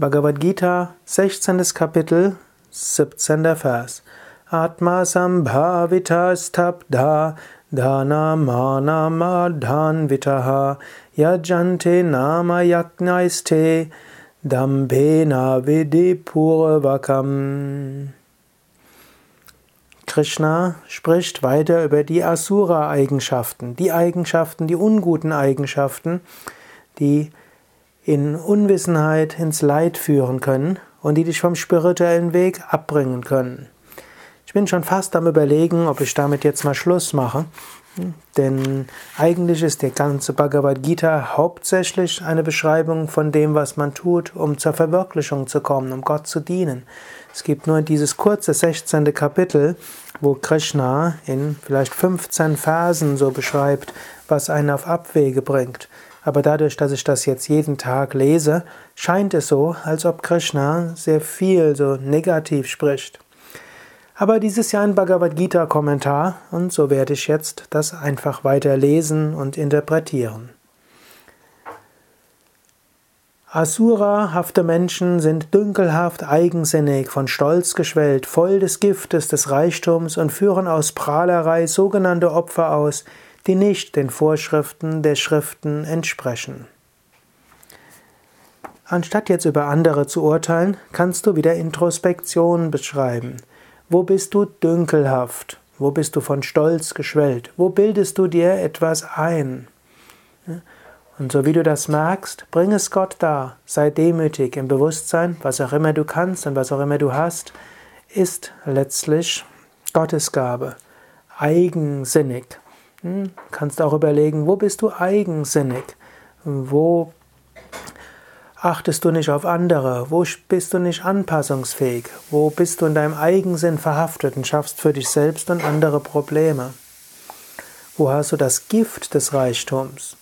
Bhagavad Gita, 16. Kapitel, 17. Vers. Atma sambhavita stabdha dhana mana madhan vitaha yajante nama yaknaiste dambena vidipurvakam. Krishna spricht weiter über die Asura-Eigenschaften, die Eigenschaften, die unguten Eigenschaften, die in Unwissenheit ins Leid führen können und die dich vom spirituellen Weg abbringen können. Ich bin schon fast am Überlegen, ob ich damit jetzt mal Schluss mache, denn eigentlich ist der ganze Bhagavad Gita hauptsächlich eine Beschreibung von dem, was man tut, um zur Verwirklichung zu kommen, um Gott zu dienen. Es gibt nur dieses kurze 16. Kapitel, wo Krishna in vielleicht 15 Versen so beschreibt, was einen auf Abwege bringt. Aber dadurch, dass ich das jetzt jeden Tag lese, scheint es so, als ob Krishna sehr viel so negativ spricht. Aber dieses Jahr ein Bhagavad Gita Kommentar und so werde ich jetzt das einfach weiter lesen und interpretieren. Asura-hafte Menschen sind dünkelhaft, eigensinnig, von Stolz geschwellt, voll des Giftes des Reichtums und führen aus Prahlerei sogenannte Opfer aus, die nicht den Vorschriften der Schriften entsprechen. Anstatt jetzt über andere zu urteilen, kannst du wieder Introspektion beschreiben. Wo bist du dünkelhaft? Wo bist du von Stolz geschwellt? Wo bildest du dir etwas ein? Und so wie du das merkst, bring es Gott dar. Sei demütig im Bewusstsein, was auch immer du kannst und was auch immer du hast, ist letztlich Gottes Gabe. Eigensinnig. Hm? Kannst auch überlegen, wo bist du eigensinnig? Wo achtest du nicht auf andere? Wo bist du nicht anpassungsfähig? Wo bist du in deinem Eigensinn verhaftet und schaffst für dich selbst und andere Probleme? Wo hast du das Gift des Reichtums?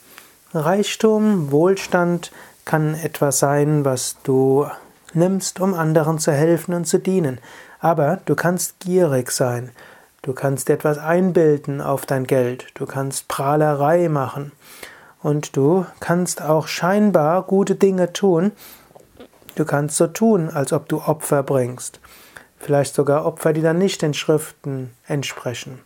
Reichtum, Wohlstand kann etwas sein, was du nimmst, um anderen zu helfen und zu dienen. Aber du kannst gierig sein. Du kannst etwas einbilden auf dein Geld. Du kannst Prahlerei machen. Und du kannst auch scheinbar gute Dinge tun. Du kannst so tun, als ob du Opfer bringst. Vielleicht sogar Opfer, die dann nicht den Schriften entsprechen.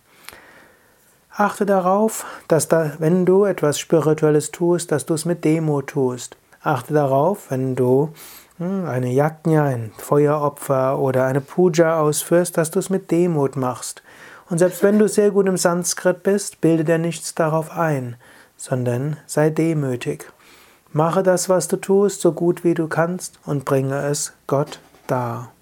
Achte darauf, dass da, wenn du etwas Spirituelles tust, dass du es mit Demo tust. Achte darauf, wenn du eine Yajna, ein Feueropfer oder eine Puja ausführst, dass du es mit Demut machst. Und selbst wenn du sehr gut im Sanskrit bist, bilde dir nichts darauf ein, sondern sei demütig. Mache das, was du tust, so gut wie du kannst und bringe es Gott dar.